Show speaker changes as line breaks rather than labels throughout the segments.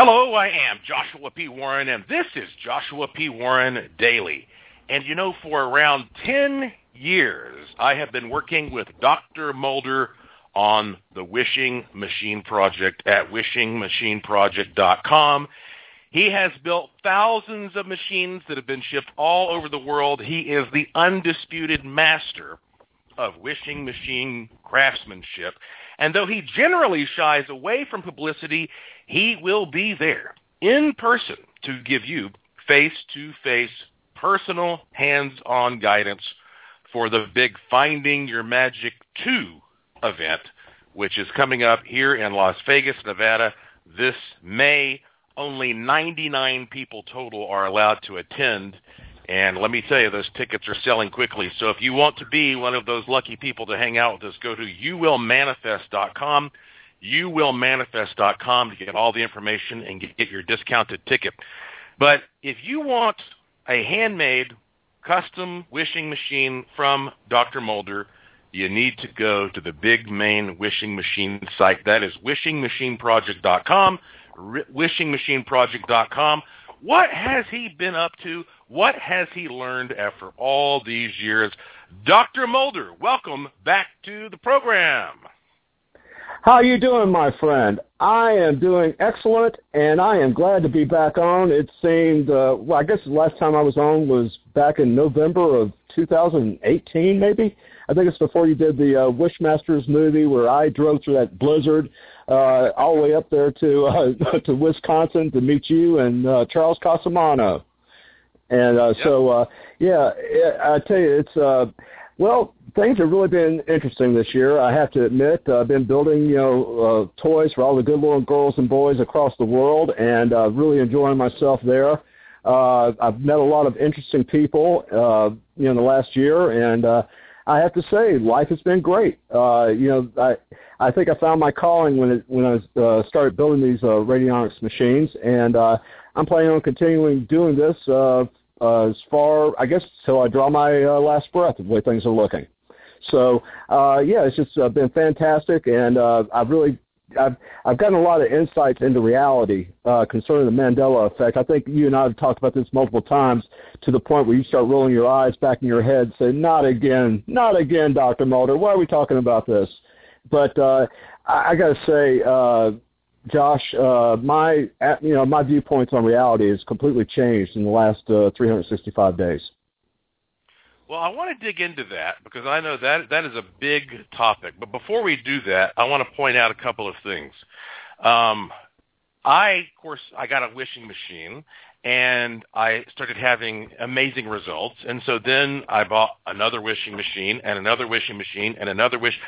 Hello, I am Joshua P. Warren, and this is Joshua P. Warren Daily. And you know, for around 10 years, I have been working with Dr. Mulder on the Wishing Machine Project at wishingmachineproject.com. He has built thousands of machines that have been shipped all over the world. He is the undisputed master of wishing machine craftsmanship. And though he generally shies away from publicity, he will be there in person to give you face-to-face personal hands-on guidance for the big Finding Your Magic 2 event, which is coming up here in Las Vegas, Nevada this May. Only 99 people total are allowed to attend. And let me tell you, those tickets are selling quickly. So if you want to be one of those lucky people to hang out with us, go to youwillmanifest.com, youwillmanifest.com to get all the information and get your discounted ticket. But if you want a handmade custom wishing machine from Dr. Mulder, you need to go to the big main wishing machine site. That is wishingmachineproject.com, wishingmachineproject.com. What has he been up to? What has he learned after all these years? Dr. Mulder, welcome back to the program.
How are you doing, my friend? I am doing excellent, and I am glad to be back on. It seemed, uh, well, I guess the last time I was on was back in November of 2018, maybe. I think it's before you did the uh, Wishmasters movie where I drove through that blizzard uh, all the way up there to uh, to Wisconsin to meet you and uh, Charles Casamano. And uh, yep. so, uh, yeah, I tell you, it's uh, well, things have really been interesting this year. I have to admit, uh, I've been building, you know, uh, toys for all the good little girls and boys across the world, and uh, really enjoying myself there. Uh, I've met a lot of interesting people, uh, you know, in the last year, and uh, I have to say, life has been great. Uh, you know, I I think I found my calling when it when I uh, started building these uh, radionics machines, and uh, I'm planning on continuing doing this uh, uh, as far, I guess, till I draw my uh, last breath the way things are looking. So, uh, yeah, it's just uh, been fantastic, and uh, I've really I've I've gotten a lot of insights into reality uh, concerning the Mandela effect. I think you and I have talked about this multiple times to the point where you start rolling your eyes back in your head, say, "Not again, not again, Doctor Mulder. Why are we talking about this?" But uh, I, I got to say, uh, Josh, uh, my you know my viewpoints on reality has completely changed in the last uh, 365 days.
Well, I want to dig into that because I know that that is a big topic. But before we do that, I want to point out a couple of things. Um, I, of course, I got a wishing machine, and I started having amazing results. And so then I bought another wishing machine and another wishing machine and another wish.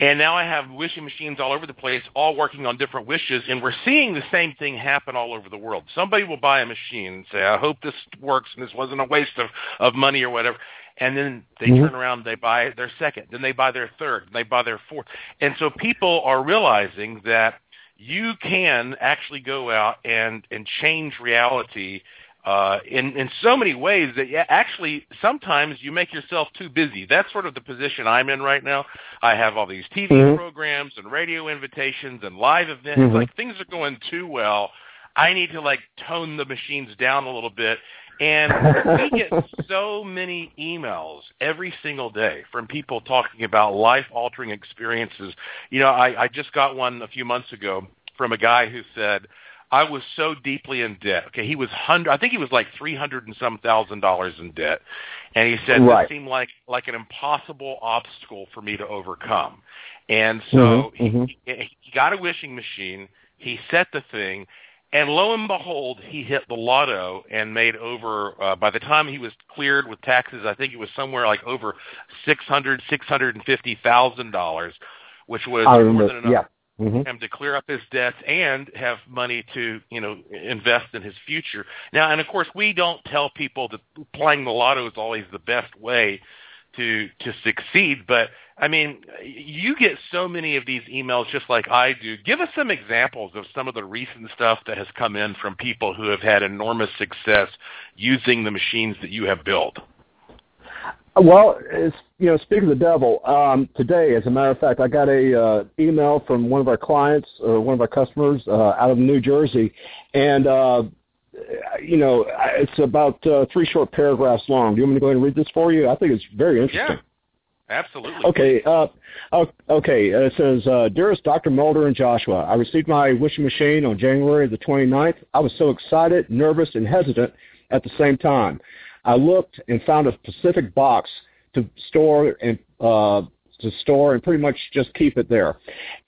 And now I have wishing machines all over the place, all working on different wishes, and we're seeing the same thing happen all over the world. Somebody will buy a machine and say, I hope this works and this wasn't a waste of, of money or whatever and then they mm-hmm. turn around they buy their second then they buy their third and they buy their fourth and so people are realizing that you can actually go out and and change reality uh, in in so many ways that yeah, actually sometimes you make yourself too busy. That's sort of the position I'm in right now. I have all these TV mm-hmm. programs and radio invitations and live events. Mm-hmm. Like things are going too well. I need to like tone the machines down a little bit and we get so many emails every single day from people talking about life-altering experiences. You know, I, I just got one a few months ago from a guy who said, I was so deeply in debt. Okay, he was hundred. I think he was like three hundred and some thousand dollars in debt, and he said right. it seemed like like an impossible obstacle for me to overcome. And so mm-hmm, he, mm-hmm. he got a wishing machine. He set the thing, and lo and behold, he hit the lotto and made over. Uh, by the time he was cleared with taxes, I think it was somewhere like over six hundred, six hundred and fifty thousand dollars, which was more than enough yeah. mm-hmm. for him to clear up his debts and have money to, you know, invest in his future. Now, and of course, we don't tell people that playing the lotto is always the best way to to succeed, but I mean, you get so many of these emails just like I do. Give us some examples of some of the recent stuff that has come in from people who have had enormous success using the machines that you have built.
Well, it's, you know, speaking of the devil, um, today, as a matter of fact, I got a uh, email from one of our clients or one of our customers uh, out of New Jersey, and uh, you know, it's about uh, three short paragraphs long. Do you want me to go ahead and read this for you? I think it's very interesting.
Yeah. Absolutely.
Okay. Uh, okay. It says, uh, Dearest Dr. Mulder and Joshua, I received my wishing machine on January the 29th. I was so excited, nervous, and hesitant at the same time. I looked and found a specific box to store and uh, to store and pretty much just keep it there.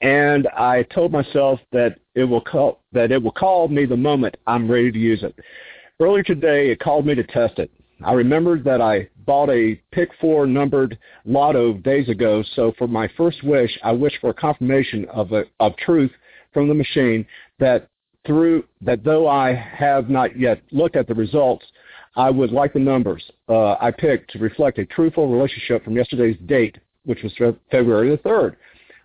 And I told myself that it will call that it will call me the moment I'm ready to use it. Earlier today, it called me to test it. I remembered that I bought a pick four numbered lotto days ago, so for my first wish, I wish for a confirmation of a, of truth from the machine that through that though I have not yet looked at the results, I would like the numbers uh, I picked to reflect a truthful relationship from yesterday's date, which was February the third.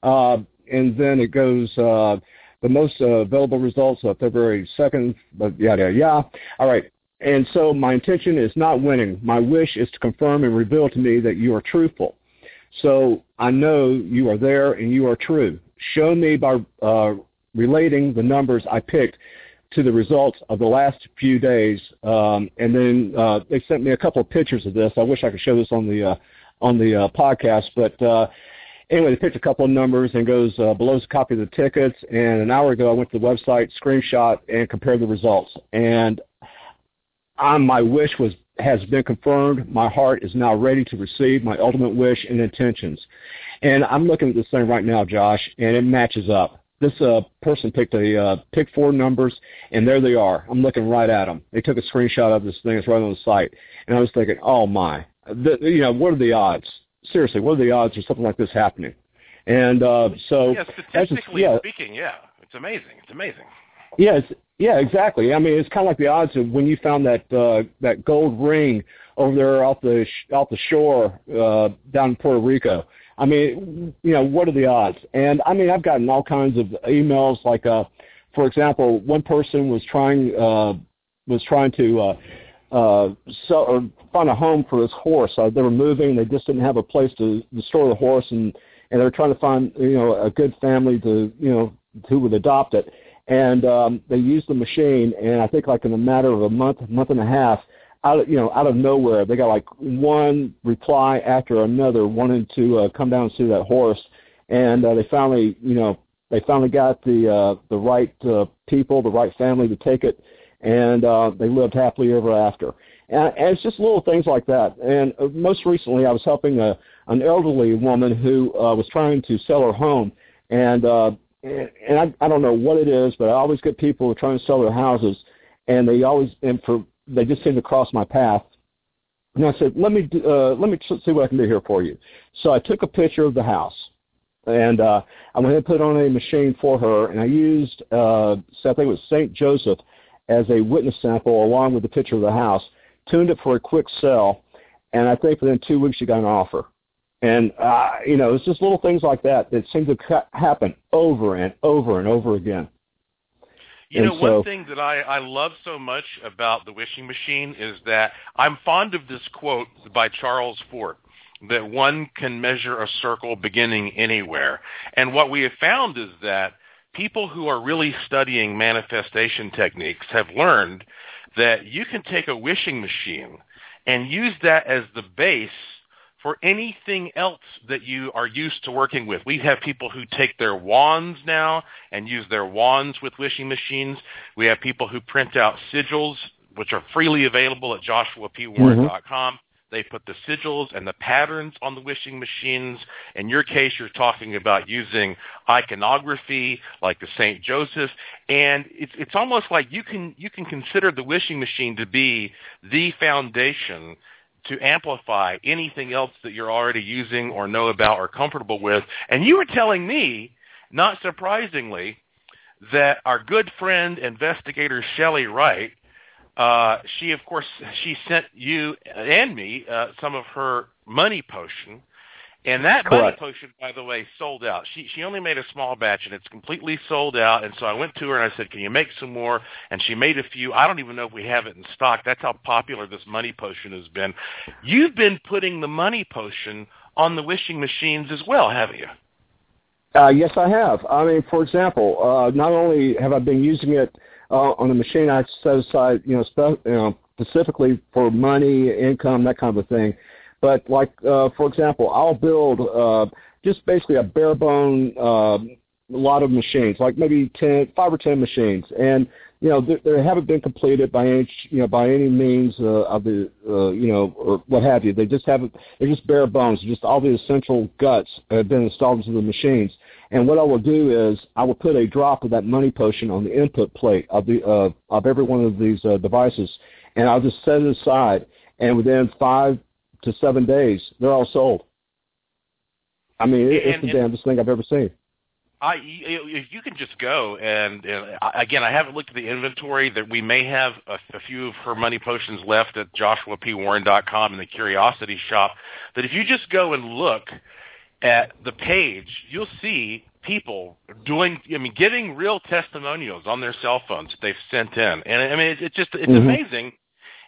Uh, and then it goes uh, the most uh, available results of February 2nd, but yada, yada, yada. All right. And so my intention is not winning. My wish is to confirm and reveal to me that you are truthful. So I know you are there and you are true. Show me by uh, relating the numbers I picked to the results of the last few days. Um, and then uh, they sent me a couple of pictures of this. I wish I could show this on the uh, on the uh, podcast, but uh, anyway, they picked a couple of numbers and goes uh, below a copy of the tickets. And an hour ago, I went to the website, screenshot, and compared the results. And um, my wish was has been confirmed. My heart is now ready to receive my ultimate wish and intentions. And I'm looking at this thing right now, Josh, and it matches up. This uh, person picked a uh, picked four numbers, and there they are. I'm looking right at them. They took a screenshot of this thing. It's right on the site, and I was thinking, oh my, the, you know, what are the odds? Seriously, what are the odds of something like this happening? And uh, so,
yeah, statistically
just, yeah.
speaking, yeah, it's amazing. It's amazing.
Yeah, it's, yeah, exactly. I mean, it's kind of like the odds of when you found that uh, that gold ring over there off the sh- off the shore uh, down in Puerto Rico. I mean, you know, what are the odds? And I mean, I've gotten all kinds of emails. Like, uh, for example, one person was trying uh, was trying to uh, uh, sell or find a home for his horse. Uh, they were moving. They just didn't have a place to, to store the horse, and and they were trying to find you know a good family to you know who would adopt it and um, they used the machine, and I think like in a matter of a month, month and a half, out of, you know out of nowhere, they got like one reply after another wanting to uh, come down and see that horse, and uh, they finally you know they finally got the uh, the right uh, people, the right family to take it, and uh, they lived happily ever after. And, and it's just little things like that. And uh, most recently, I was helping a an elderly woman who uh, was trying to sell her home, and uh, and I, I don't know what it is, but I always get people trying to sell their houses, and they always and for they just seem to cross my path. And I said, let me uh, let me see what I can do here for you. So I took a picture of the house, and uh, I went and put it on a machine for her, and I used uh, so I think it was Saint Joseph as a witness sample along with the picture of the house. Tuned it for a quick sell, and I think within two weeks she got an offer. And, uh, you know, it's just little things like that that seem to ca- happen over and over and over again.
You
And
know,
so-
one thing that I, I love so much about the wishing machine is that I'm fond of this quote by Charles Fort that one can measure a circle beginning anywhere. And what we have found is that people who are really studying manifestation techniques have learned that you can take a wishing machine and use that as the base for anything else that you are used to working with. We have people who take their wands now and use their wands with wishing machines. We have people who print out sigils, which are freely available at joshuapwarren.com. Mm-hmm. They put the sigils and the patterns on the wishing machines. In your case, you're talking about using iconography like the St. Joseph, and it's it's almost like you can you can consider the wishing machine to be the foundation to amplify anything else that you're already using or know about or comfortable with. And you were telling me, not surprisingly, that our good friend investigator Shelley Wright, uh, she of course she sent you and me uh, some of her money potion, And that money potion, by the way, sold out. She she only made a small batch, and it's completely sold out. And so I went to her and I said, "Can you make some more?" And she made a few. I don't even know if we have it in stock. That's how popular this money potion has been. You've been putting the money potion on the wishing machines as well, haven't you?
Uh, yes, I have. I mean, for example, uh, not only have I been using it uh, on the machine I set aside, you know, spe- you know, specifically for money, income, that kind of a thing, but like, uh, for example, I'll build uh, just basically a bare bone uh, lot of machines, like maybe ten, five or ten machines, and you know they, they haven't been completed by any you know by any means uh, of the uh, you know or what have you. They just haven't. They're just bare bones. Just all the essential guts have been installed into the machines. And what I will do is I will put a drop of that money potion on the input plate of the uh, of every one of these uh, devices, and I'll just set it aside. And within five to seven days, they're all sold. I mean, it, and, it's the damnedest thing I've ever seen.
I, if you can just go and, and again, I haven't looked at the inventory. That we may have a, a few of her money potions left at JoshuaPWarren.com in the Curiosity Shop. But if you just go and look at the page, you'll see people doing, I mean, giving real testimonials on their cell phones that they've sent in, and I mean, it's, it's just it's mm-hmm. amazing.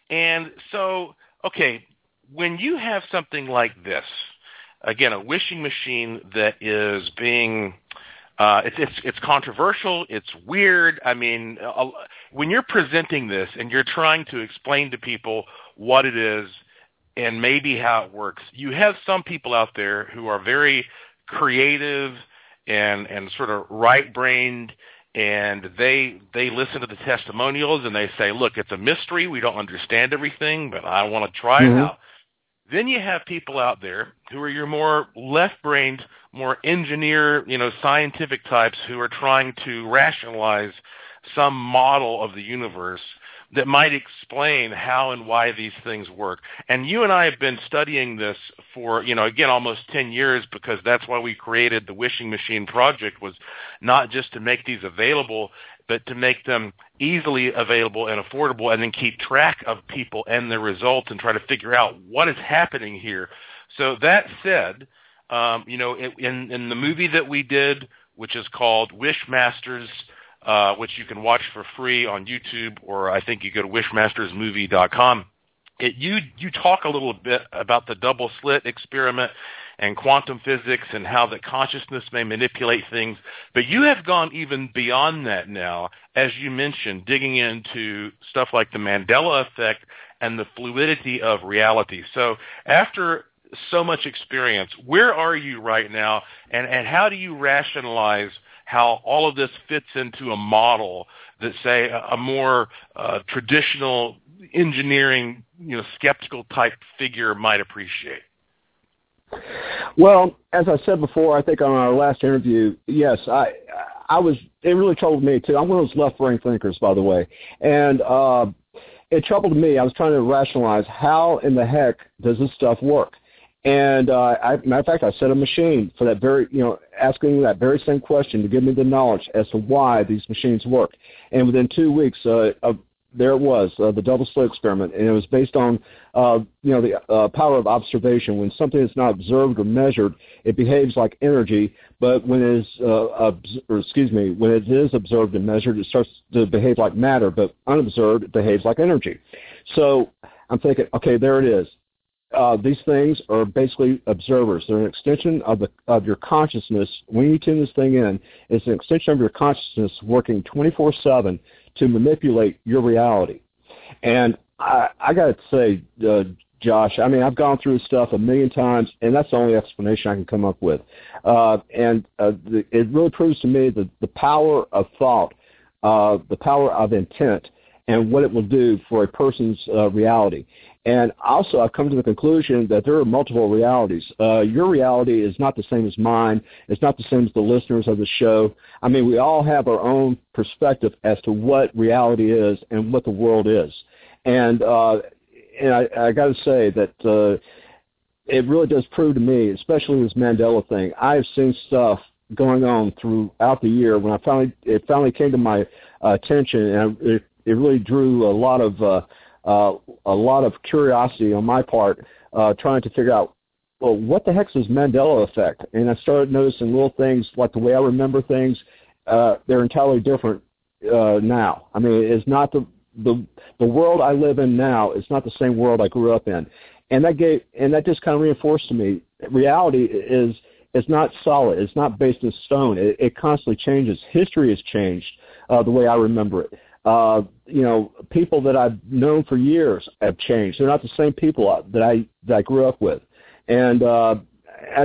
And so, okay, when you have something like this, again, a wishing machine that is being uh, it's, it's it's controversial. It's weird. I mean, uh, when you're presenting this and you're trying to explain to people what it is and maybe how it works, you have some people out there who are very creative and and sort of right-brained, and they they listen to the testimonials and they say, "Look, it's a mystery. We don't understand everything, but I want to try mm-hmm. it out." Then you have people out there who are your more left-brained, more engineer, you know, scientific types who are trying to rationalize some model of the universe that might explain how and why these things work. And you and I have been studying this for, you know, again, almost 10 years because that's why we created the Wishing Machine Project was not just to make these available but to make them easily available and affordable and then keep track of people and their results and try to figure out what is happening here. So that said, um, you know, in, in the movie that we did, which is called Wishmasters, uh, which you can watch for free on YouTube, or I think you go to wishmastersmovie.com. It, you you talk a little bit about the double slit experiment and quantum physics and how the consciousness may manipulate things. But you have gone even beyond that now, as you mentioned, digging into stuff like the Mandela effect and the fluidity of reality. So after so much experience, where are you right now, and, and how do you rationalize how all of this fits into a model that, say, a, a more uh, traditional engineering, you know, skeptical type figure might appreciate?
Well, as I said before, I think on our last interview, yes, I I was it really troubled me too. I'm one of those left brain thinkers, by the way, and uh, it troubled me. I was trying to rationalize how in the heck does this stuff work. And uh, I, matter of fact, I set a machine for that very, you know, asking that very same question to give me the knowledge as to why these machines work. And within two weeks, uh, there it was, uh, the double slit experiment, and it was based on, uh, you know, the uh, power of observation. When something is not observed or measured, it behaves like energy, but when it is, uh, obs- or excuse me, when it is observed and measured, it starts to behave like matter, but unobserved, it behaves like energy. So I'm thinking, okay, there it is. Uh, these things are basically observers. They're an extension of the of your consciousness. When you tune this thing in, it's an extension of your consciousness working 24/7 to manipulate your reality. And I, I got to say, uh, Josh, I mean, I've gone through stuff a million times, and that's the only explanation I can come up with. Uh, and uh, the, it really proves to me the, the power of thought, uh, the power of intent, and what it will do for a person's uh, reality. And also, I've come to the conclusion that there are multiple realities. Uh, your reality is not the same as mine. It's not the same as the listeners of the show. I mean, we all have our own perspective as to what reality is and what the world is. And uh, and I, I got to say that uh, it really does prove to me, especially this Mandela thing. I've seen stuff going on throughout the year when I finally it finally came to my uh, attention, and it, it really drew a lot of uh, uh, a lot of curiosity on my part, uh, trying to figure out well, what the heck's this Mandela effect? And I started noticing little things like the way I remember things. Uh, they're entirely different uh, now. I mean, it's not the the the world I live in now. It's not the same world I grew up in, and that gave and that just kind of reinforced to me reality is is not solid. It's not based in stone. It, it constantly changes. History has changed uh, the way I remember it. Uh, you know, people that I've known for years have changed. They're not the same people that I that I grew up with, and uh,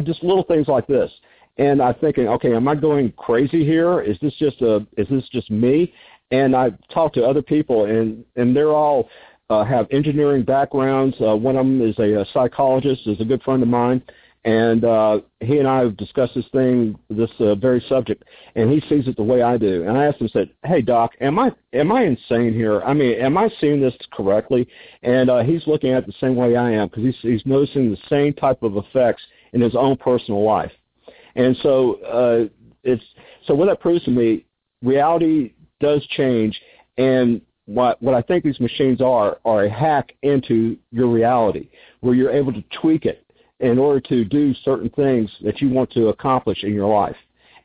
just little things like this. And I'm thinking, okay, am I going crazy here? Is this just a is this just me? And I talked to other people, and and they're all uh, have engineering backgrounds. Uh, one of them is a, a psychologist, is a good friend of mine, and uh, he and I have discussed this thing, this uh, very subject, and he sees it the way I do. And I asked him, said, "Hey, Doc, am I am I insane here? I mean, am I seeing this correctly?" And uh, he's looking at it the same way I am because he's he's noticing the same type of effects in his own personal life. And so uh, it's so what that proves to me, reality does change, and what what I think these machines are are a hack into your reality, where you're able to tweak it in order to do certain things that you want to accomplish in your life.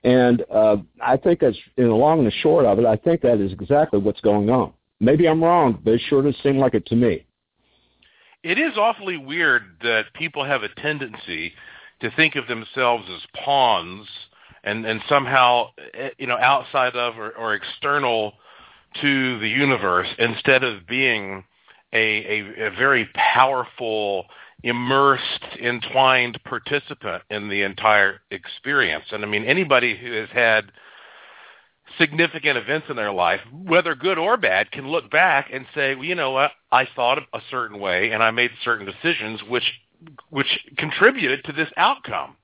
And uh, I think that's in the long and the short of it. I think that is exactly what's going on. Maybe I'm wrong, but it sure does seem like it to me.
It is awfully weird that people have a tendency to think of themselves as pawns and and somehow eh, you know outside of or, or external to the universe instead of being a, a, a very powerful immersed, entwined participant in the entire experience. And I mean, anybody who has had significant events in their life, whether good or bad, can look back and say, well, you know what, I thought a certain way and I made certain decisions which which contributed to this outcome.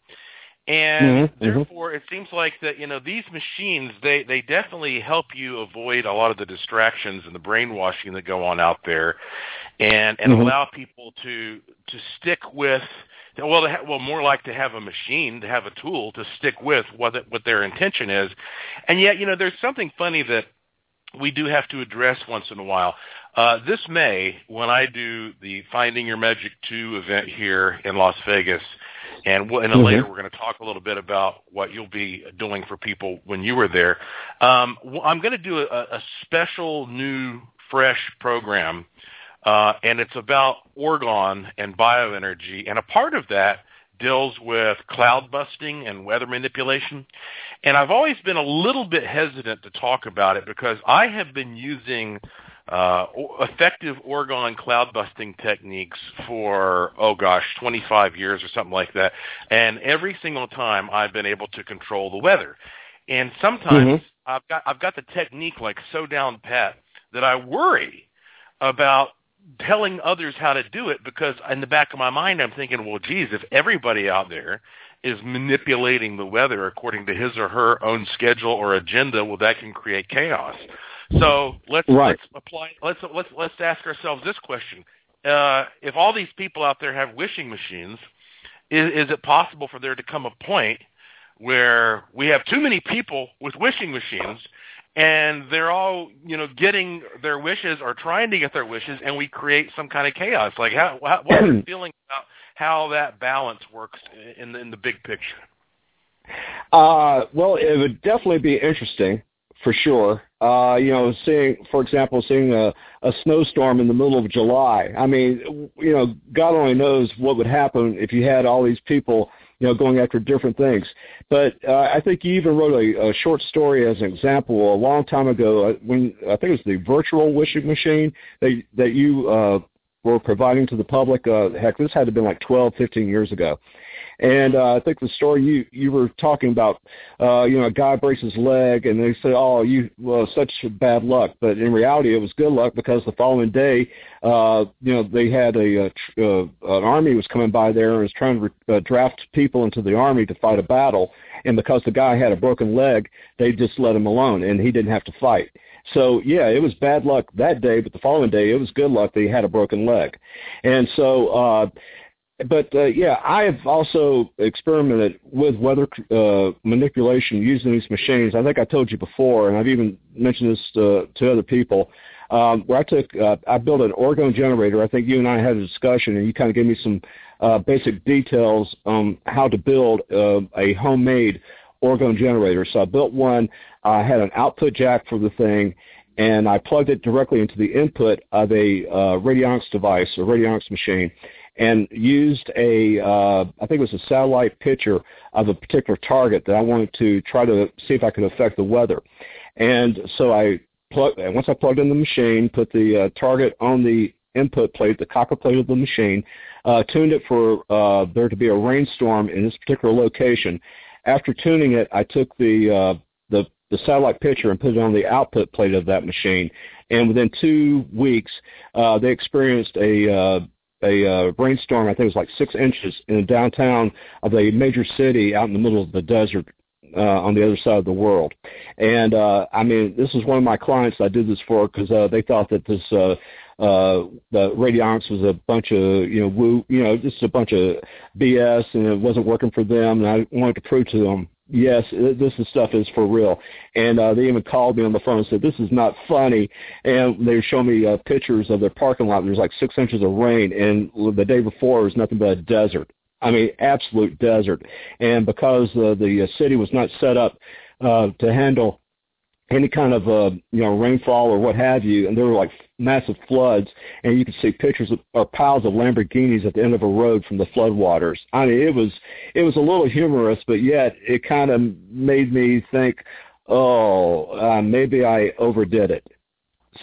And mm-hmm, mm-hmm. therefore, it seems like that you know these machines they they definitely help you avoid a lot of the distractions and the brainwashing that go on out there, and and mm-hmm. allow people to to stick with well, ha- well, more like to have a machine, to have a tool to stick with what it, what their intention is, and yet you know there's something funny that we do have to address once in a while. Uh, this May, when I do the Finding Your Magic 2 event here in Las Vegas, and we'll, and mm-hmm. later we're going to talk a little bit about what you'll be doing for people when you were there. Um, I'm going to do a, a special new, fresh program, uh, and it's about orgone and bioenergy, and a part of that deals with cloud busting and weather manipulation. And I've always been a little bit hesitant to talk about it because I have been using uh, effective orgone cloud busting techniques for oh gosh 25 years or something like that and every single time I've been able to control the weather and sometimes mm-hmm. I've got I've got the technique like so down pat that I worry about telling others how to do it because in the back of my mind I'm thinking well geez if everybody out there is manipulating the weather according to his or her own schedule or agenda well that can create chaos so let's right. let's apply let's let's let's ask ourselves this question: uh, If all these people out there have wishing machines, is, is it possible for there to come a point where we have too many people with wishing machines? And they're all you know getting their wishes or trying to get their wishes and we create some kind of chaos like how, how what's your feeling about how that balance works in the, in the big picture
uh well it would definitely be interesting for sure. Uh, you know, seeing, for example, seeing a, a snowstorm in the middle of July. I mean, you know, God only knows what would happen if you had all these people, you know, going after different things. But uh, I think you even wrote a, a short story as an example a long time ago uh, when I think it was the virtual wishing machine that that you uh, were providing to the public. Uh, heck, this had to have been like 12, 15 years ago. And uh, I think the story you you were talking about, uh, you know, a guy breaks his leg, and they say, "Oh, you well, such bad luck." But in reality, it was good luck because the following day, uh, you know, they had a, a uh, an army was coming by there and was trying to re- uh, draft people into the army to fight a battle, and because the guy had a broken leg, they just let him alone, and he didn't have to fight. So yeah, it was bad luck that day, but the following day it was good luck that he had a broken leg, and so. uh but uh, yeah, I have also experimented with weather uh, manipulation using these machines. I think I told you before, and I've even mentioned this to, to other people. Um, where I took, uh, I built an orgone generator. I think you and I had a discussion, and you kind of gave me some uh, basic details on how to build uh, a homemade orgone generator. So I built one. I had an output jack for the thing, and I plugged it directly into the input of a uh, radionics device, a radionics machine and used a, uh, I think it was a satellite picture of a particular target that I wanted to try to see if I could affect the weather. And so I plugged, once I plugged in the machine, put the uh, target on the input plate, the copper plate of the machine, uh, tuned it for uh, there to be a rainstorm in this particular location. After tuning it, I took the, uh, the, the satellite picture and put it on the output plate of that machine. And within two weeks, uh, they experienced a uh, a uh, rainstorm. I think it was like six inches in downtown of a major city out in the middle of the desert uh, on the other side of the world. And uh, I mean, this is one of my clients I did this for because uh, they thought that this uh, uh, the radionics was a bunch of you know woo, you know just a bunch of BS, and it wasn't working for them. And I wanted to prove to them yes, this is stuff is for real. And uh, they even called me on the phone and said, this is not funny. And they showed me uh, pictures of their parking lot. And there's like six inches of rain, and the day before it was nothing but a desert. I mean, absolute desert. And because uh, the uh, city was not set up uh, to handle any kind of uh, you know rainfall or what have you, and there were like massive floods, and you could see pictures of or piles of Lamborghinis at the end of a road from the floodwaters. I mean, it was it was a little humorous, but yet it kind of made me think, oh, uh, maybe I overdid it.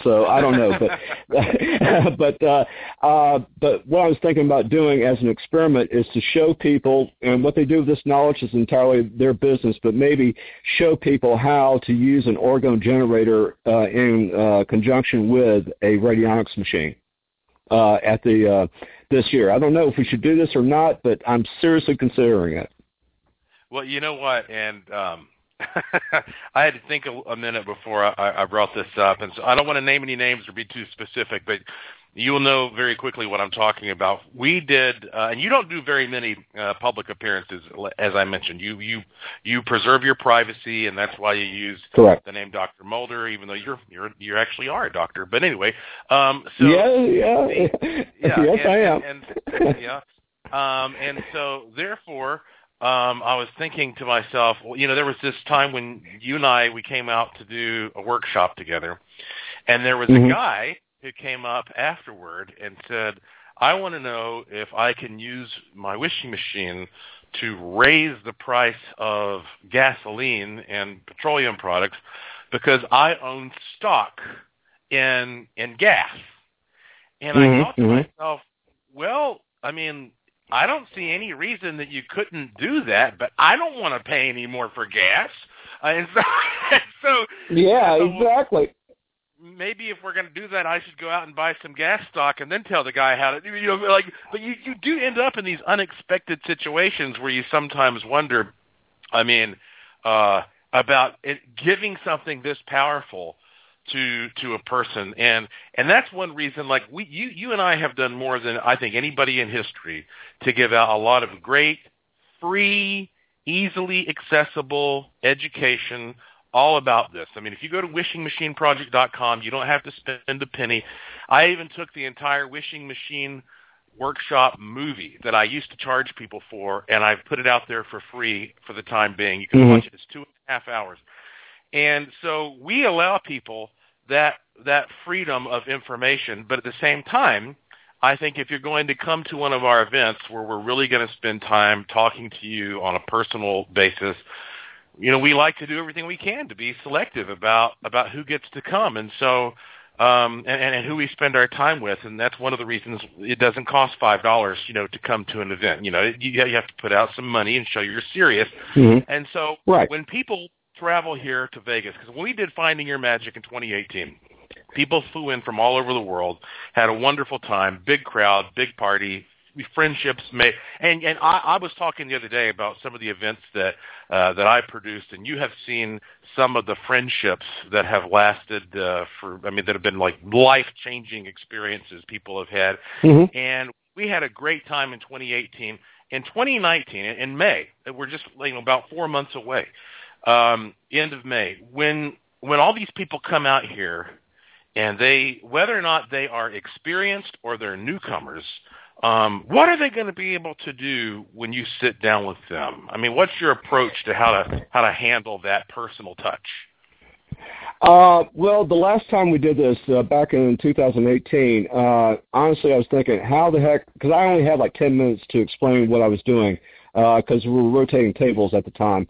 So I don't know, but but uh, uh, but what I was thinking about doing as an experiment is to show people, and what they do with this knowledge is entirely their business, but maybe show people how to use an orgone generator uh, in uh, conjunction with a radionics machine uh, at the uh, this year. I don't know if we should do this or not, but I'm seriously considering it.
Well, you know what, and um, I had to think a, a minute before I, I brought this up, and so I don't want to name any names or be too specific, but you will know very quickly what I'm talking about. We did, uh, and you don't do very many uh, public appearances, as I mentioned. You you you preserve your privacy, and that's why you use
Correct.
the name Dr. Mulder, even though you're you're you actually are a doctor. But anyway, um, so
yeah, yeah,
yeah
yes,
and,
I am.
And, and, yeah, um, and so therefore um, I was thinking to myself, well, you know, there was this time when you and I we came out to do a workshop together, and there was
Mhm.
a guy who came up afterward and said, "I want to know if I can use my wishing machine to raise the price of gasoline and petroleum products because I own stock in in gas." And
Mhm,
I thought to
mhm.
myself, well, I mean, I don't see any reason that you couldn't do that, but I don't want to pay any more for gas. Uh, and so, so
Yeah,
so,
exactly.
maybe if we're going to do that, I should go out and buy some gas stock and then tell the guy how to. You know, like, but you you do end up in these unexpected situations where you sometimes wonder. I mean, uh, about it, giving something this powerful to to a person and and that's one reason like we you you and I have done more than I think anybody in history to give out a lot of great free easily accessible education all about this. I mean, if you go to wishingmachineproject.com, you don't have to spend a penny. I even took the entire wishing machine workshop movie that I used to charge people for, and I've put it out there for free for the time being. You can
Mhm.
watch it. It's two and a half hours. And so we allow people that that freedom of information, but at the same time, I think if you're going to come to one of our events where we're really going to spend time talking to you on a personal basis, you know, we like to do everything we can to be selective about about who gets to come, and so um, and, and who we spend our time with, and that's one of the reasons it doesn't cost five dollars, you know, to come to an event. You know, you, you have to put out some money and show you're serious,
Mhm.
and so
Right.
when people travel here to Vegas, because when we did Finding Your Magic in 2018, people flew in from all over the world, had a wonderful time, big crowd, big party, friendships made. And and I, I was talking the other day about some of the events that uh, that I produced, and you have seen some of the friendships that have lasted uh, for. I mean, that have been like life changing experiences people have had
Mhm.
and we had a great time in 2018. In 2019, in May, we're just you know, about four months away, um, end of May, when when all these people come out here and they, whether or not they are experienced or they're newcomers, um, what are they going to be able to do when you sit down with them? I mean, what's your approach to how to how to handle that personal touch?
Uh, well, the last time we did this uh, back in 2018, uh, honestly, I was thinking, how the heck? Because I only had like 10 minutes to explain what I was doing because uh, we were rotating tables at the time.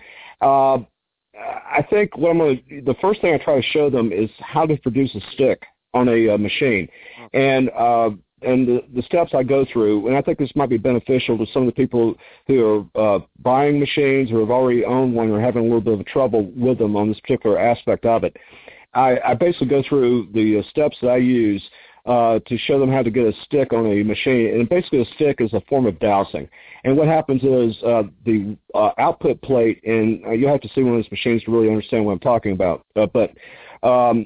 I think what I'm going to, the first thing I try to show them is how to produce a stick on a uh, machine, and uh, and the, the steps I go through, and I think this might be beneficial to some of the people who are uh, buying machines or have already owned one or having a little bit of trouble with them on this particular aspect of it. I, I basically go through the uh, steps that I use uh, to show them how to get a stick on a machine. And basically, a stick is a form of dowsing. And what happens is uh, the uh, output plate, and uh, you have to see one of these machines to really understand what I'm talking about. Uh, but um,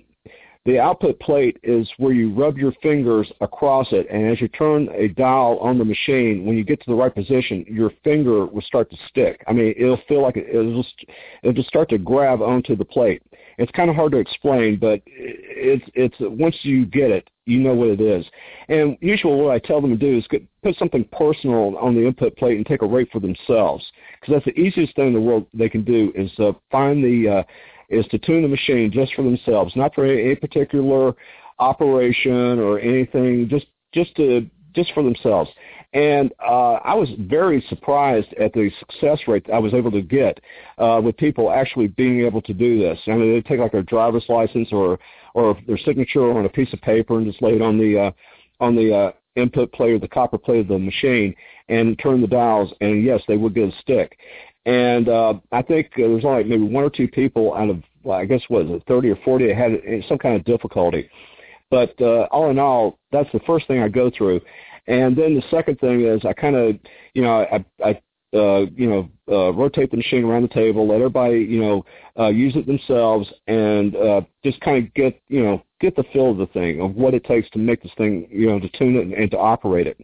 the output plate is where you rub your fingers across it, and as you turn a dial on the machine, when you get to the right position, your finger will start to stick. I mean, it'll feel like it, it'll just it'll just start to grab onto the plate. It's kind of hard to explain, but it's it's once you get it, you know what it is. And usually, what I tell them to do is get, put something personal on the input plate and take a rate for themselves, because that's the easiest thing in the world they can do is uh, find the uh, is to tune the machine just for themselves, not for any, particular operation or anything, just just to just for themselves. And uh, I was very surprised at the success rate I was able to get uh, with people actually being able to do this. I mean, they take like a driver's license or or their signature on a piece of paper and just lay it on the uh, on the uh, input plate or the copper plate of the machine and turn the dials, and yes, they would get a stick. And uh, I think uh, there only maybe one or two people out of, well, I guess, what was it, 30 or 40 that had some kind of difficulty. But uh, all in all, that's the first thing I go through. And then the second thing is I kind of, you know, I, I uh, you know, uh, rotate the machine around the table, let everybody, you know, uh, use it themselves, and uh, just kind of get, you know, get the feel of the thing of what it takes to make this thing, you know, to tune it and, and to operate it.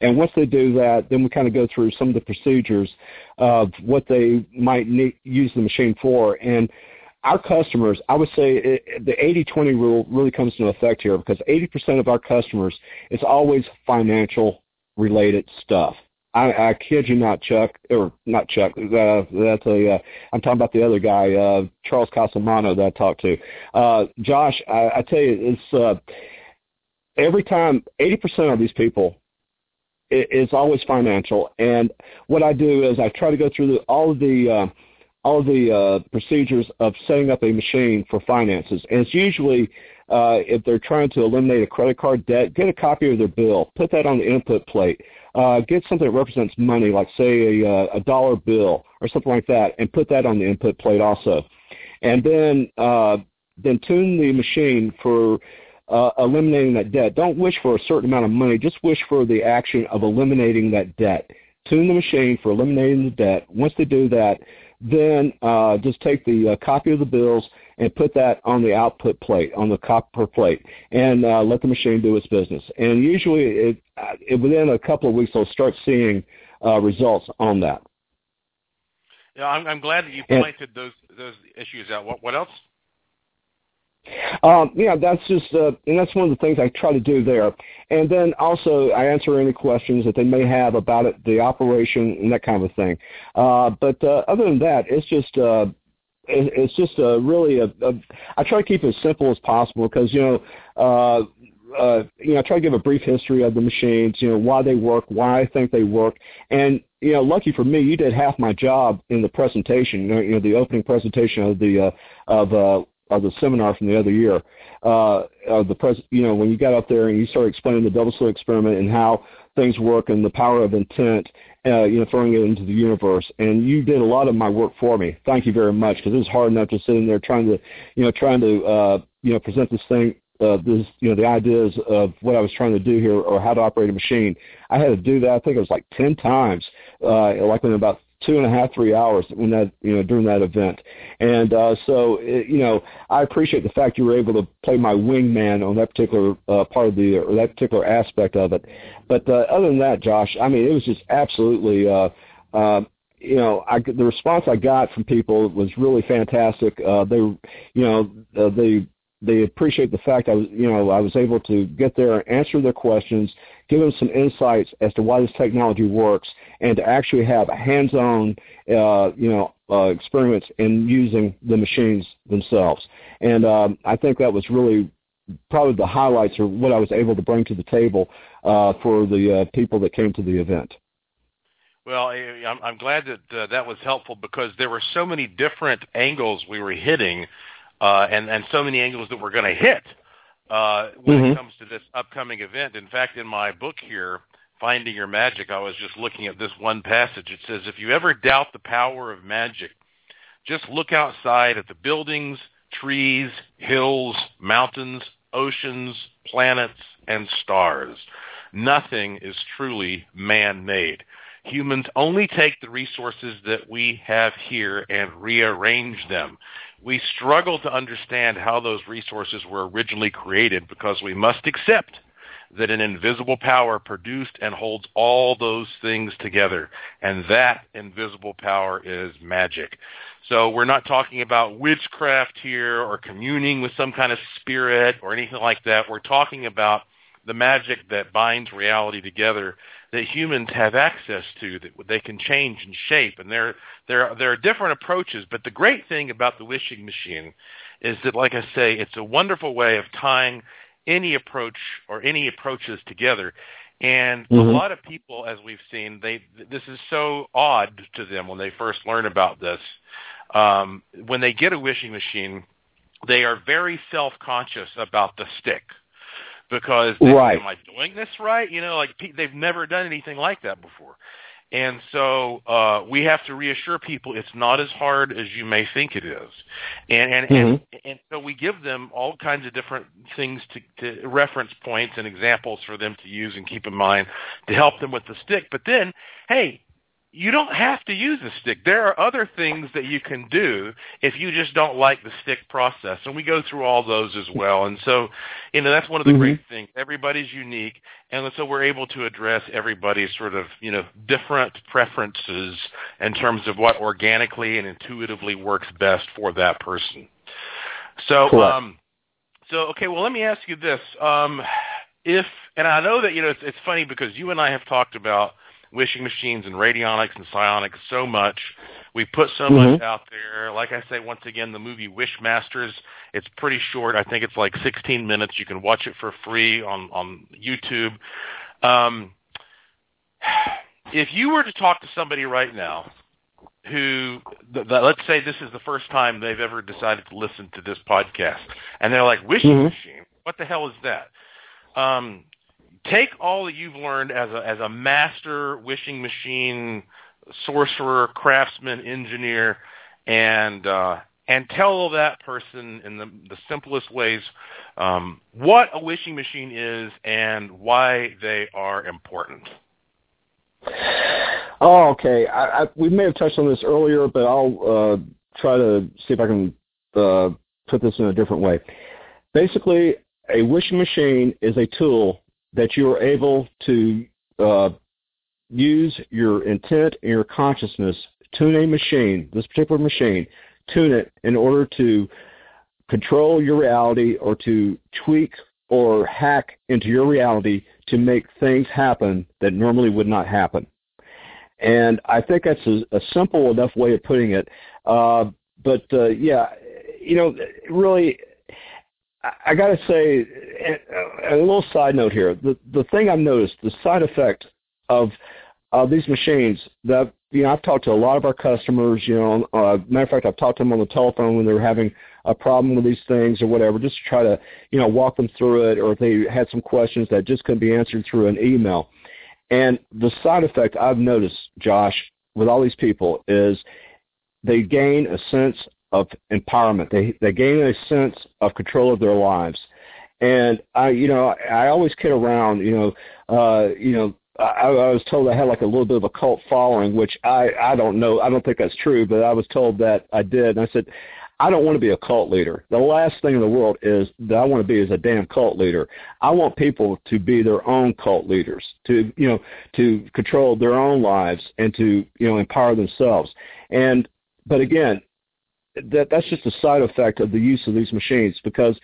And once they do that, then we kind of go through some of the procedures of what they might need, use the machine for. And our customers, I would say it, the 80-20 rule really comes into effect here because 80% of our customers, it's always financial related stuff. I, I kid you not, Chuck, or not Chuck. Uh, that's a. Uh, I'm talking about the other guy, uh, Charles Casamano, that I talked to. Uh, Josh, I, I tell you, it's uh, every time 80% of these people is always financial. And what I do is I try to go through the, all of the uh, all of the uh, procedures of setting up a machine for finances. And it's usually uh, if they're trying to eliminate a credit card debt, get a copy of their bill, put that on the input plate. Uh, get something that represents money, like say a, uh, a dollar bill or something like that, and put that on the input plate also. And then uh, then tune the machine for uh, eliminating that debt. Don't wish for a certain amount of money. Just wish for the action of eliminating that debt. Tune the machine for eliminating the debt. Once they do that, then uh, just take the uh, copy of the bills and put that on the output plate, on the copper plate, and uh, let the machine do its business. And usually, it, it, within a couple of weeks, they'll start seeing uh, results on that.
Yeah, I'm, I'm glad that you pointed and, those those issues out. What, what else?
Um, yeah, that's just, uh, and that's one of the things I try to do there. And then also I answer any questions that they may have about it, the operation and that kind of thing. Uh, but uh, other than that, it's just, uh, it, it's just a really a, a. I try to keep it as simple as possible because you know, uh, uh, you know, I try to give a brief history of the machines, you know, why they work, why I think they work, and you know, lucky for me, you did half my job in the presentation, you know, the opening presentation of the uh, of uh, of the seminar from the other year. Uh, of the pres- you know, when you got up there and you started explaining the double slit experiment and how things work and the power of intent, uh, you know, throwing it into the universe. And you did a lot of my work for me. Thank you very much because it was hard enough to sit in there trying to, you know, trying to, uh, you know, present this thing uh, this, you know, the ideas of what I was trying to do here or how to operate a machine. I had to do that. I think it was like ten times, uh, like in about two and a half, three hours when that you know during that event, and uh, so it, you know I appreciate the fact you were able to play my wingman on that particular uh, part of the or that particular aspect of it. But uh, other than that, Josh, I mean it was just absolutely. Uh, uh, you know, I, the response I got from people was really fantastic. Uh, they, you know, uh, they they appreciate the fact I was, you know, I was able to get there and answer their questions, give them some insights as to why this technology works, and to actually have a hands-on, uh, you know, uh, experience in using the machines themselves. And um, I think that was really probably the highlights of what I was able to bring to the table uh, for the uh, people that came to the event.
Well, I'm, I'm glad that uh, that was helpful because there were so many different angles we were hitting uh, and and so many angles that we're going to hit uh, when mm-hmm. it comes to this upcoming event. In fact, in my book here, Finding Your Magic, I was just looking at this one passage. It says, "If you ever doubt the power of magic, just look outside at the buildings, trees, hills, mountains, oceans, planets, and stars. Nothing is truly man-made." Humans only take the resources that we have here and rearrange them we struggle to understand how those resources were originally created because we must accept that an invisible power produced and holds all those things together. And that invisible power is magic. So we're not talking about witchcraft here or communing with some kind of spirit or anything like that. We're talking about the magic that binds reality together that humans have access to that they can change and shape and there there there are different approaches but the great thing about the wishing machine is that like I say it's a wonderful way of tying any approach or any approaches together and mm-hmm. a lot of people as we've seen they this is so odd to them when they first learn about this um, when they get a wishing machine they are very self-conscious about the stick because they, right. am I doing this right? You know, like they've never done anything like that before. And so uh, we have to reassure people it's not as hard as you may think it is, and and mm-hmm. and, and so we give them all kinds of different things to, to reference points and examples for them to use and keep in mind to help them with the stick. But then, hey, you don't have to use a stick. There are other things that you can do if you just don't like the stick process. And we go through all those as well. And so, you know, that's one of the mm-hmm. great things. Everybody's unique. And so we're able to address everybody's sort of, you know, different preferences in terms of what organically and intuitively works best for that person. So, um, so, okay, well, let me ask you this. Um, if, and I know that, you know, it's, it's funny because you and I have talked about wishing machines and radionics and psionics so much. We put so mm-hmm. much out there. Like I say, once again, the movie Wishmasters, it's pretty short. I think it's like 16 minutes. You can watch it for free on, on YouTube. Um, if you were to talk to somebody right now who, the, the, let's say this is the first time they've ever decided to listen to this podcast, and they're like, wishing mm-hmm. machine, what the hell is that? Um, take all that you've learned as a as a master wishing machine sorcerer, craftsman, engineer, and uh, and tell that person in the, the simplest ways um, what a wishing machine is and why they are important.
Oh, okay. I, I, we may have touched on this earlier, but I'll uh, try to see if I can uh, put this in a different way. Basically, a wishing machine is a tool that you are able to uh, use your intent and your consciousness, tune a machine, this particular machine, tune it in order to control your reality or to tweak or hack into your reality to make things happen that normally would not happen. And I think that's a, a simple enough way of putting it. Uh, but uh, yeah, you know, really, I got to say, a little side note here. The the thing I've noticed, the side effect of uh, these machines that you know I've talked to a lot of our customers. You know, uh, matter of fact, I've talked to them on the telephone when they were having a problem with these things or whatever, just to try to you know walk them through it, or if they had some questions that just couldn't be answered through an email. And the side effect I've noticed, Josh, with all these people is they gain a sense of empowerment. They they gain a sense of control of their lives. And I, you know, I always kid around, you know, uh, you know, I, I was told I had like a little bit of a cult following, which I I don't know. I don't think that's true, but I was told that I did. And I said, I don't want to be a cult leader. The last thing in the world is that I want to be is a damn cult leader. I want people to be their own cult leaders, to you know, to control their own lives and to you know empower themselves. And but again, that that's just a side effect of the use of these machines because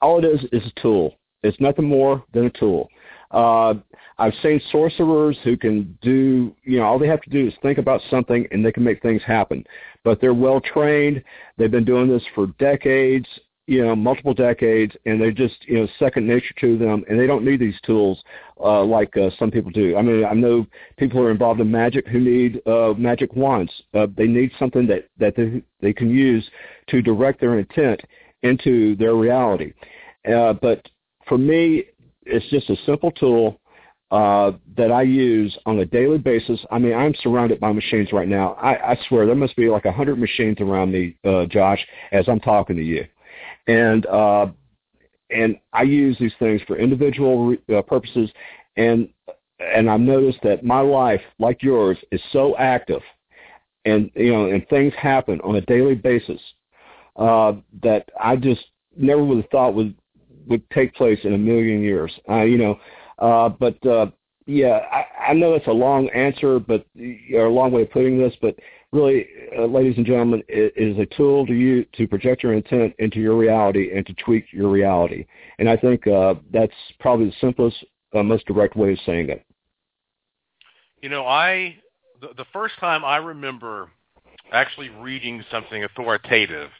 all it is is a tool. It's nothing more than a tool. Uh, I've seen sorcerers who can do, you know, all they have to do is think about something and they can make things happen. But they're well trained. They've been doing this for decades, you know, multiple decades, and they're just, you know, second nature to them, and they don't need these tools uh, like uh, some people do. I mean, I know people who are involved in magic who need uh, magic wands. Uh, they need something that that they they can use to direct their intent into their reality. Uh, but for me, it's just a simple tool uh, that I use on a daily basis. I mean, I'm surrounded by machines right now. I, I swear there must be like a hundred machines around me, uh, Josh, as I'm talking to you, and uh, and I use these things for individual uh, purposes, and and I've noticed that my life, like yours, is so active, and you know, and things happen on a daily basis uh, that I just never would have thought would would take place in a million years. Uh, you know, uh, but uh, yeah, I, I know it's a long answer, but or a long way of putting this, but really, uh, ladies and gentlemen, it is a tool to you to project your intent into your reality and to tweak your reality. And I think uh, that's probably the simplest, uh, most direct way of saying it.
You know, I the, the first time I remember actually reading something authoritative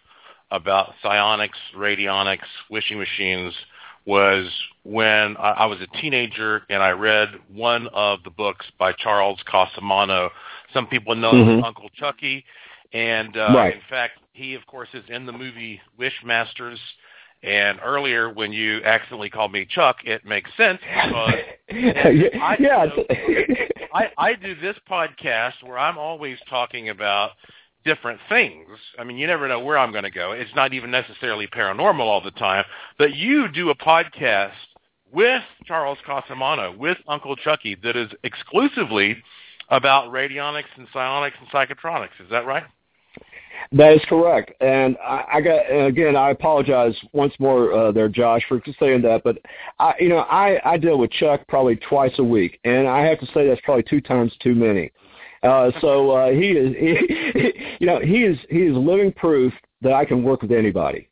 about psionics, radionics, wishing machines was when I, was a teenager and I read one of the books by Charles Cosimano. Some people know mm-hmm. him as Uncle Chucky, and uh, right. in fact, he of course is in the movie Wishmasters. And earlier, when you accidentally called me Chuck, it makes sense because I, yeah, I, I do this podcast where I'm always talking about different things. I mean, you never know where I'm going to go. It's not even necessarily paranormal all the time. But you do a podcast with Charles Cosimano, with Uncle Chucky, that is exclusively about radionics and psionics and psychotronics. Is that right?
That is correct, and I, I got and again. I apologize once more, uh, there, Josh, for saying that. But I, you know, I I deal with Chuck probably twice a week, and I have to say that's probably two times too many. Uh, so uh, he is, he, you know, he is he is living proof that I can work with anybody.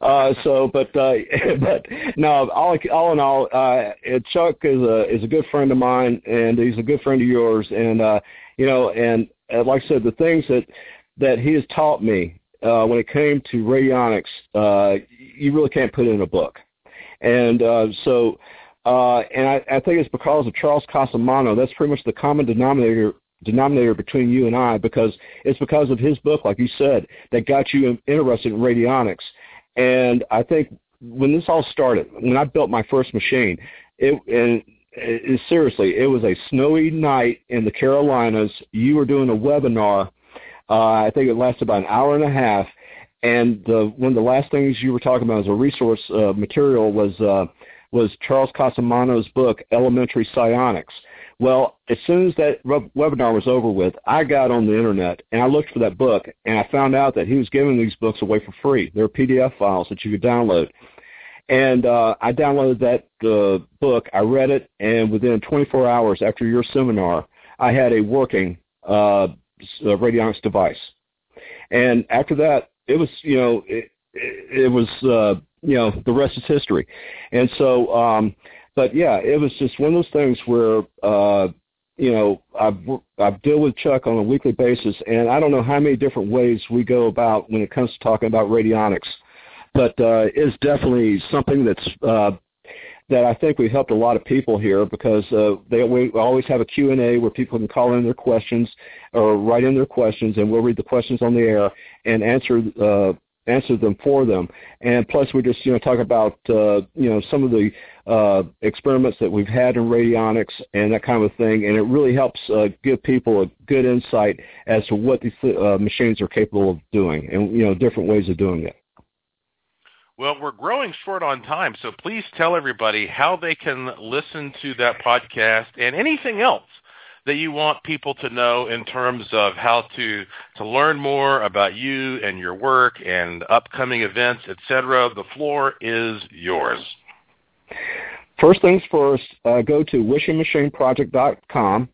Uh, so, but uh, but no, all all in all, uh, Chuck is a is a good friend of mine, and he's a good friend of yours, and uh, you know, and uh, like I said, the things that that he has taught me uh, when it came to radionics, uh, you really can't put it in a book, and uh, so. Uh, and I, I think it's because of Charles Cosimano. That's pretty much the common denominator denominator between you and I because it's because of his book, like you said, that got you interested in radionics. And I think when this all started, when I built my first machine, it and it, seriously, it was a snowy night in the Carolinas. You were doing a webinar. Uh, I think it lasted about an hour and a half. And the, one of the last things you were talking about as a resource uh, material was uh, was Charles Cosimano's book, Elementary Psionics. Well, as soon as that webinar was over with, I got on the internet and I looked for that book and I found out that he was giving these books away for free. They're PDF files that you could download. And uh, I downloaded that uh, book. I read it, and within 24 hours after your seminar, I had a working uh, radionics device. And after that, it was you know it, it was uh, you know the rest is history. And so um, but yeah, it was just one of those things where uh, you know I've I've deal with Chuck on a weekly basis, and I don't know how many different ways we go about when it comes to talking about radionics, but uh, it's definitely something that's uh, that I think we helped a lot of people here because uh, they we always have a Q and A where people can call in their questions or write in their questions, and we'll read the questions on the air and answer uh, answer them for them. And plus, we just you know talk about uh, you know some of the uh, experiments that we've had in radionics and that kind of thing, and it really helps uh, give people a good insight as to what these uh, machines are capable of doing, and you know different ways of doing it.
Well, we're growing short on time, so please tell everybody how they can listen to that podcast and anything else that you want people to know in terms of how to to learn more about you and your work and upcoming events, etc. The floor is yours.
First things first, uh, go to wishingmachineproject.com.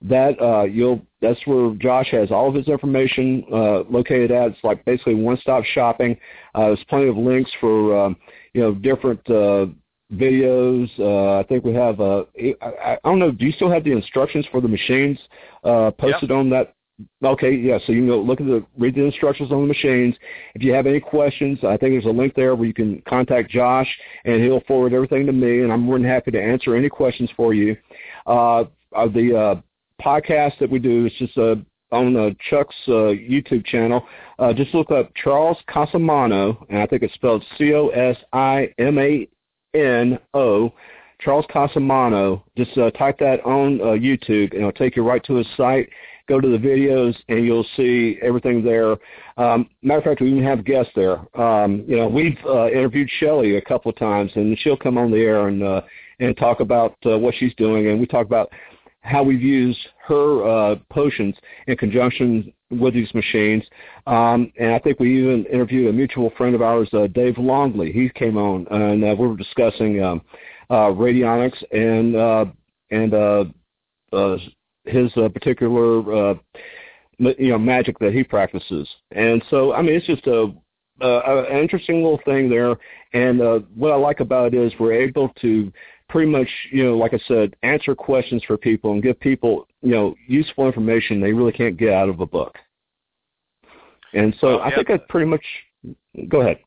That uh, you'll that's where Josh has all of his information uh, located at. It's like basically one-stop shopping. Uh, there's plenty of links for um, you know different uh, videos. Uh, I think we have. Uh, I, I don't know. Do you still have the instructions for the machines uh, posted
yeah.
on that? Okay, yeah. So you can go look at the read the instructions on the machines. If you have any questions, I think there's a link there where you can contact Josh, and he'll forward everything to me, and I'm more than happy to answer any questions for you. Uh, uh the uh, podcast that we do is just uh, on uh, Chuck's uh, YouTube channel. Uh, just look up Charles Cosimano, and I think it's spelled C-O-S-I-M-A-N-O. Charles Cosimano. Just uh, type that on uh, YouTube, and it'll take you right to his site. Go to the videos, and you'll see everything there. Um, matter of fact, we even have guests there. Um, you know, we've uh, interviewed Shelly a couple of times, and she'll come on the air and uh, and talk about uh, what she's doing, and we talk about how we've used her uh, potions in conjunction with these machines. Um, and I think we even interviewed a mutual friend of ours, uh, Dave Longley. He came on, and uh, we were discussing um, uh, radionics and uh, and uh, uh, his uh, particular uh, you know magic that he practices. And so, I mean, it's just a uh, an interesting little thing there. And uh, what I like about it is we're able to pretty much, you know, like I said, answer questions for people and give people, you know, useful information they really can't get out of a book. And so
Well,
I
yeah.
think that's pretty much. Go ahead.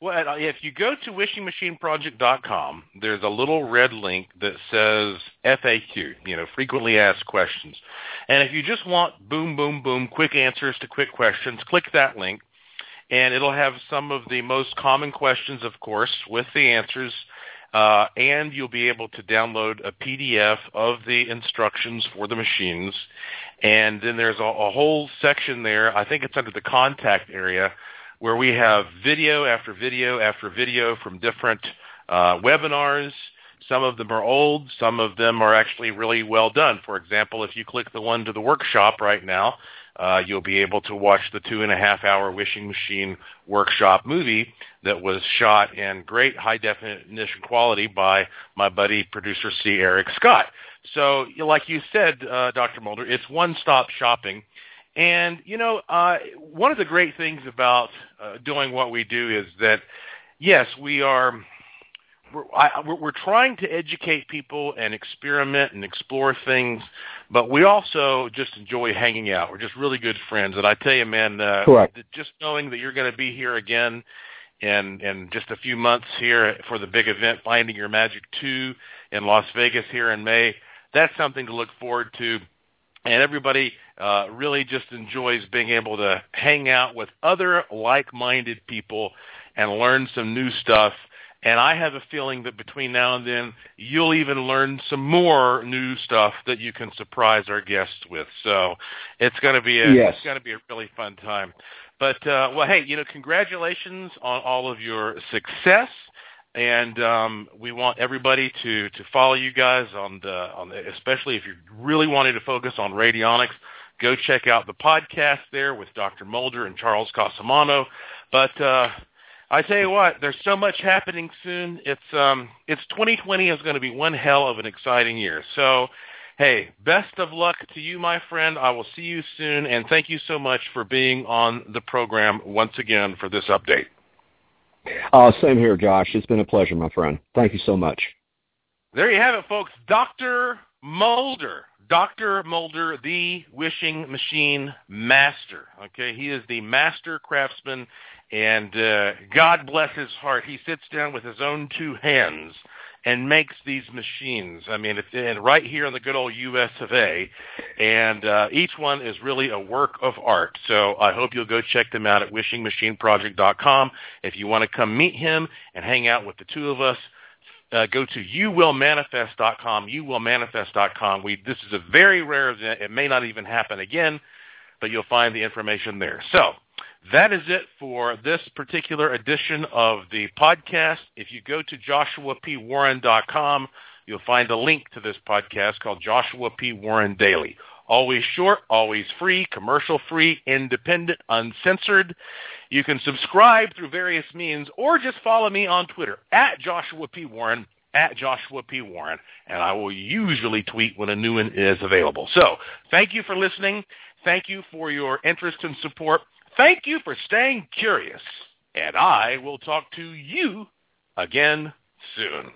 Well, uh, if you go to wishingmachineproject.com, there's a little red link that says FAQ, you know, frequently asked questions. And if you just want boom, boom, boom, quick answers to quick questions, click that link. And it'll have some of the most common questions, of course, with the answers. Uh, and you'll be able to download a PDF of the instructions for the machines. And then there's a, a whole section there, I think it's under the contact area, where we have video after video after video from different uh, webinars. Some of them are old. Some of them are actually really well done. For example, if you click the one to the workshop right now, uh, you'll be able to watch the two and a half hour wishing machine workshop movie that was shot in great high definition quality by my buddy producer C. Eric Scott. So, like you said, uh, Dr. Mulder, it's one-stop shopping. And, you know, uh, one of the great things about uh, doing what we do is that, yes, we are we're, I, we're, trying to educate people and experiment and explore things, but we also just enjoy hanging out. We're just really good friends. And I tell you, man, uh,
Correct.
just knowing that you're going to be here again in in just a few months here for the big event, Finding Your Magic 2 in Las Vegas here in May, that's something to look forward to. And everybody uh, really just enjoys being able to hang out with other like-minded people and learn some new stuff. And I have a feeling that between now and then, you'll even learn some more new stuff that you can surprise our guests with. So it's going to be a
Yes.
it's going to be a really fun time. But uh, well, hey, you know, congratulations on all of your success, and um, we want everybody to to follow you guys on the on the, especially if you're really wanting to focus on radionics. Go check out the podcast there with Dr. Mulder and Charles Cosimano. But uh, I tell you what, there's so much happening soon. It's um, it's 2020 is going to be one hell of an exciting year. So, hey, best of luck to you, my friend. I will see you soon, and thank you so much for being on the program once again for this update.
Uh, same here, Josh. It's been a pleasure, my friend. Thank you so much.
There you have it, folks. Dr. Mulder. Dr. Mulder, the wishing machine master. Okay, he is the master craftsman, and uh, God bless his heart. He sits down with his own two hands and makes these machines. I mean, it's and right here in the good old U.S. of A. And uh, each one is really a work of art. So I hope you'll go check them out at wishingmachineproject.com. If you want to come meet him and hang out with the two of us, uh, go to youwillmanifest.com, youwillmanifest.com. We, this is a very rare event. It may not even happen again, but you'll find the information there. So that is it for this particular edition of the podcast. If you go to joshuapwarren.com, you'll find a link to this podcast called Joshua P. Warren Daily. Always short, always free, commercial free, independent, uncensored. You can subscribe through various means or just follow me on Twitter at Joshua P. Warren, at Joshua P. Warren, and I will usually tweet when a new one is available. So thank you for listening. Thank you for your interest and support. Thank you for staying curious, and I will talk to you again soon.